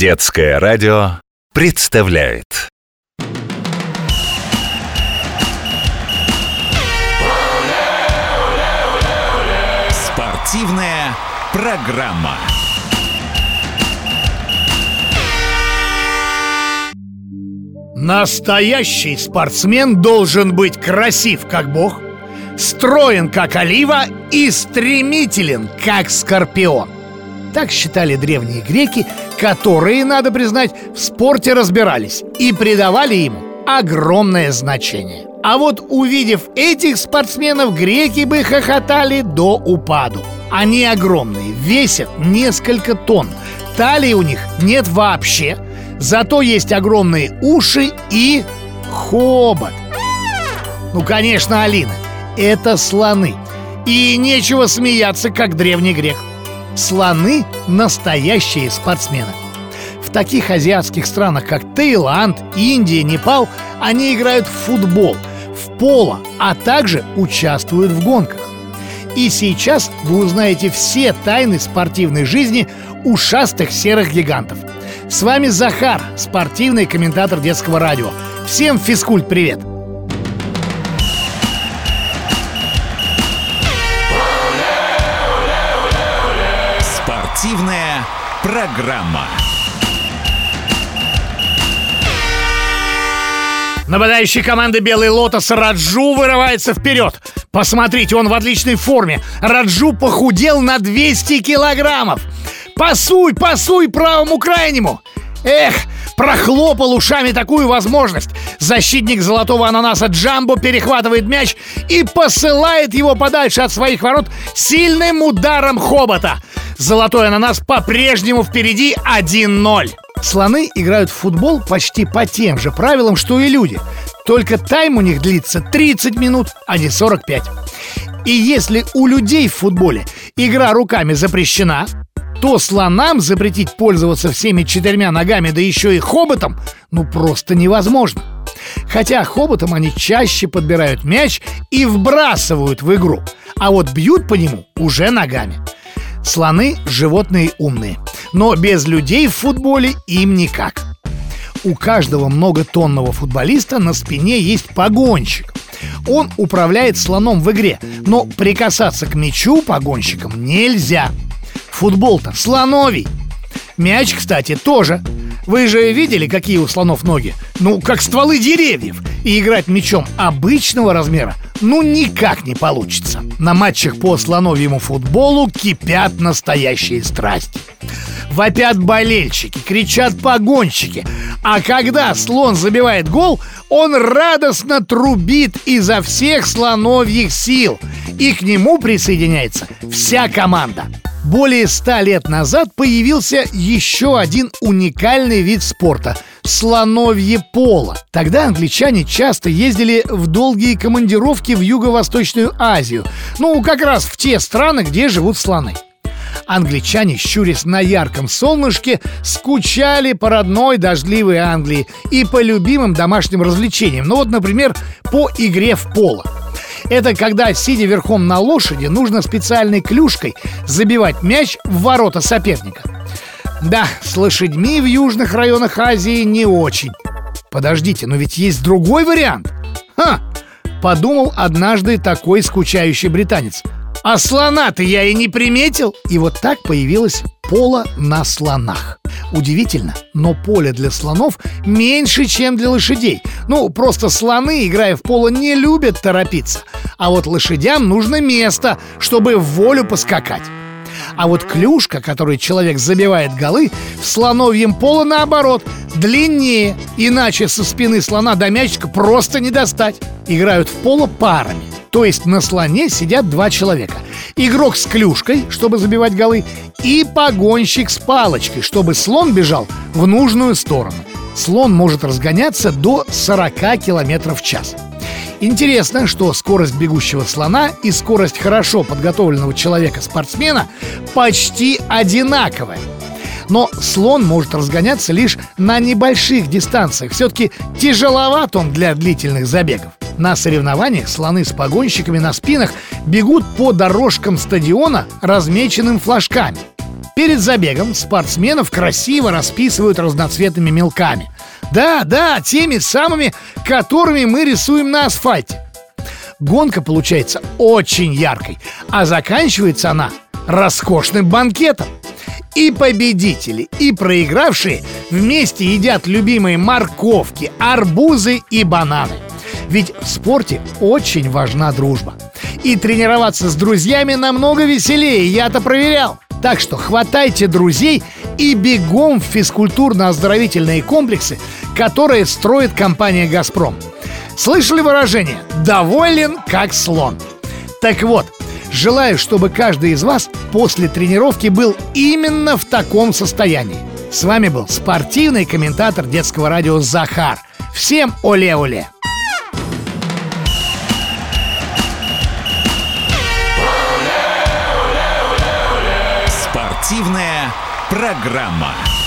Детское радио представляет Спортивная программа. Настоящий спортсмен должен быть красив, как бог, строен, как олива и стремителен, как скорпион. Так считали древние греки, которые, надо признать, в спорте разбирались и придавали ему огромное значение. А вот увидев этих спортсменов, греки бы хохотали до упаду. Они огромные, весят несколько тонн. Талии у них нет вообще, зато есть огромные уши и хобот. Ну, конечно, Алина, это слоны. И нечего смеяться, как древний грех. Слоны – настоящие спортсмены. В таких азиатских странах, как Таиланд, Индия, Непал, они играют в футбол, в поло, а также участвуют в гонках. И сейчас вы узнаете все тайны спортивной жизни ушастых серых гигантов. С вами Захар, спортивный комментатор детского радио. Всем физкульт программа. Нападающий команды «Белый лотос» Раджу вырывается вперед. Посмотрите, он в отличной форме. Раджу похудел на 200 килограммов. Пасуй, пасуй правому крайнему. Эх, прохлопал ушами такую возможность. Защитник золотого ананаса Джамбо перехватывает мяч и посылает его подальше от своих ворот сильным ударом хобота. Золотой ананас по-прежнему впереди 1-0. Слоны играют в футбол почти по тем же правилам, что и люди. Только тайм у них длится 30 минут, а не 45. И если у людей в футболе игра руками запрещена, то слонам запретить пользоваться всеми четырьмя ногами, да еще и хоботом, ну просто невозможно. Хотя хоботом они чаще подбирают мяч и вбрасывают в игру, а вот бьют по нему уже ногами. Слоны – животные умные, но без людей в футболе им никак. У каждого многотонного футболиста на спине есть погонщик. Он управляет слоном в игре, но прикасаться к мячу погонщикам нельзя. Футбол-то слоновий. Мяч, кстати, тоже. Вы же видели, какие у слонов ноги? Ну, как стволы деревьев. И играть мячом обычного размера ну никак не получится. На матчах по слоновьему футболу кипят настоящие страсти. Вопят болельщики, кричат погонщики. А когда слон забивает гол, он радостно трубит изо всех слоновьих сил. И к нему присоединяется вся команда. Более ста лет назад появился еще один уникальный вид спорта – слоновье поло. Тогда англичане часто ездили в долгие командировки в Юго-Восточную Азию. Ну, как раз в те страны, где живут слоны. Англичане, щурясь на ярком солнышке, скучали по родной дождливой Англии и по любимым домашним развлечениям. Ну вот, например, по игре в поло. Это когда, сидя верхом на лошади, нужно специальной клюшкой забивать мяч в ворота соперника. Да, с лошадьми в южных районах Азии не очень. Подождите, но ведь есть другой вариант. Ха! Подумал однажды такой скучающий британец. А слона-то я и не приметил. И вот так появилось поло на слонах. Удивительно, но поле для слонов меньше, чем для лошадей. Ну, просто слоны, играя в поло, не любят торопиться. А вот лошадям нужно место, чтобы в волю поскакать. А вот клюшка, которой человек забивает голы, в слоновьем поло наоборот, длиннее, иначе со спины слона до мячика просто не достать. Играют в поло парами. То есть на слоне сидят два человека. Игрок с клюшкой, чтобы забивать голы, и погонщик с палочкой, чтобы слон бежал в нужную сторону. Слон может разгоняться до 40 км в час. Интересно, что скорость бегущего слона и скорость хорошо подготовленного человека-спортсмена почти одинаковая. Но слон может разгоняться лишь на небольших дистанциях. Все-таки тяжеловат он для длительных забегов. На соревнованиях слоны с погонщиками на спинах бегут по дорожкам стадиона, размеченным флажками. Перед забегом спортсменов красиво расписывают разноцветными мелками. Да, да, теми самыми, которыми мы рисуем на асфальте. Гонка получается очень яркой, а заканчивается она роскошным банкетом. И победители, и проигравшие вместе едят любимые морковки, арбузы и бананы. Ведь в спорте очень важна дружба. И тренироваться с друзьями намного веселее, я-то проверял. Так что хватайте друзей и бегом в физкультурно-оздоровительные комплексы, которые строит компания «Газпром». Слышали выражение «доволен как слон»? Так вот, желаю, чтобы каждый из вас после тренировки был именно в таком состоянии. С вами был спортивный комментатор детского радио Захар. Всем оле-оле! Спортивная программа.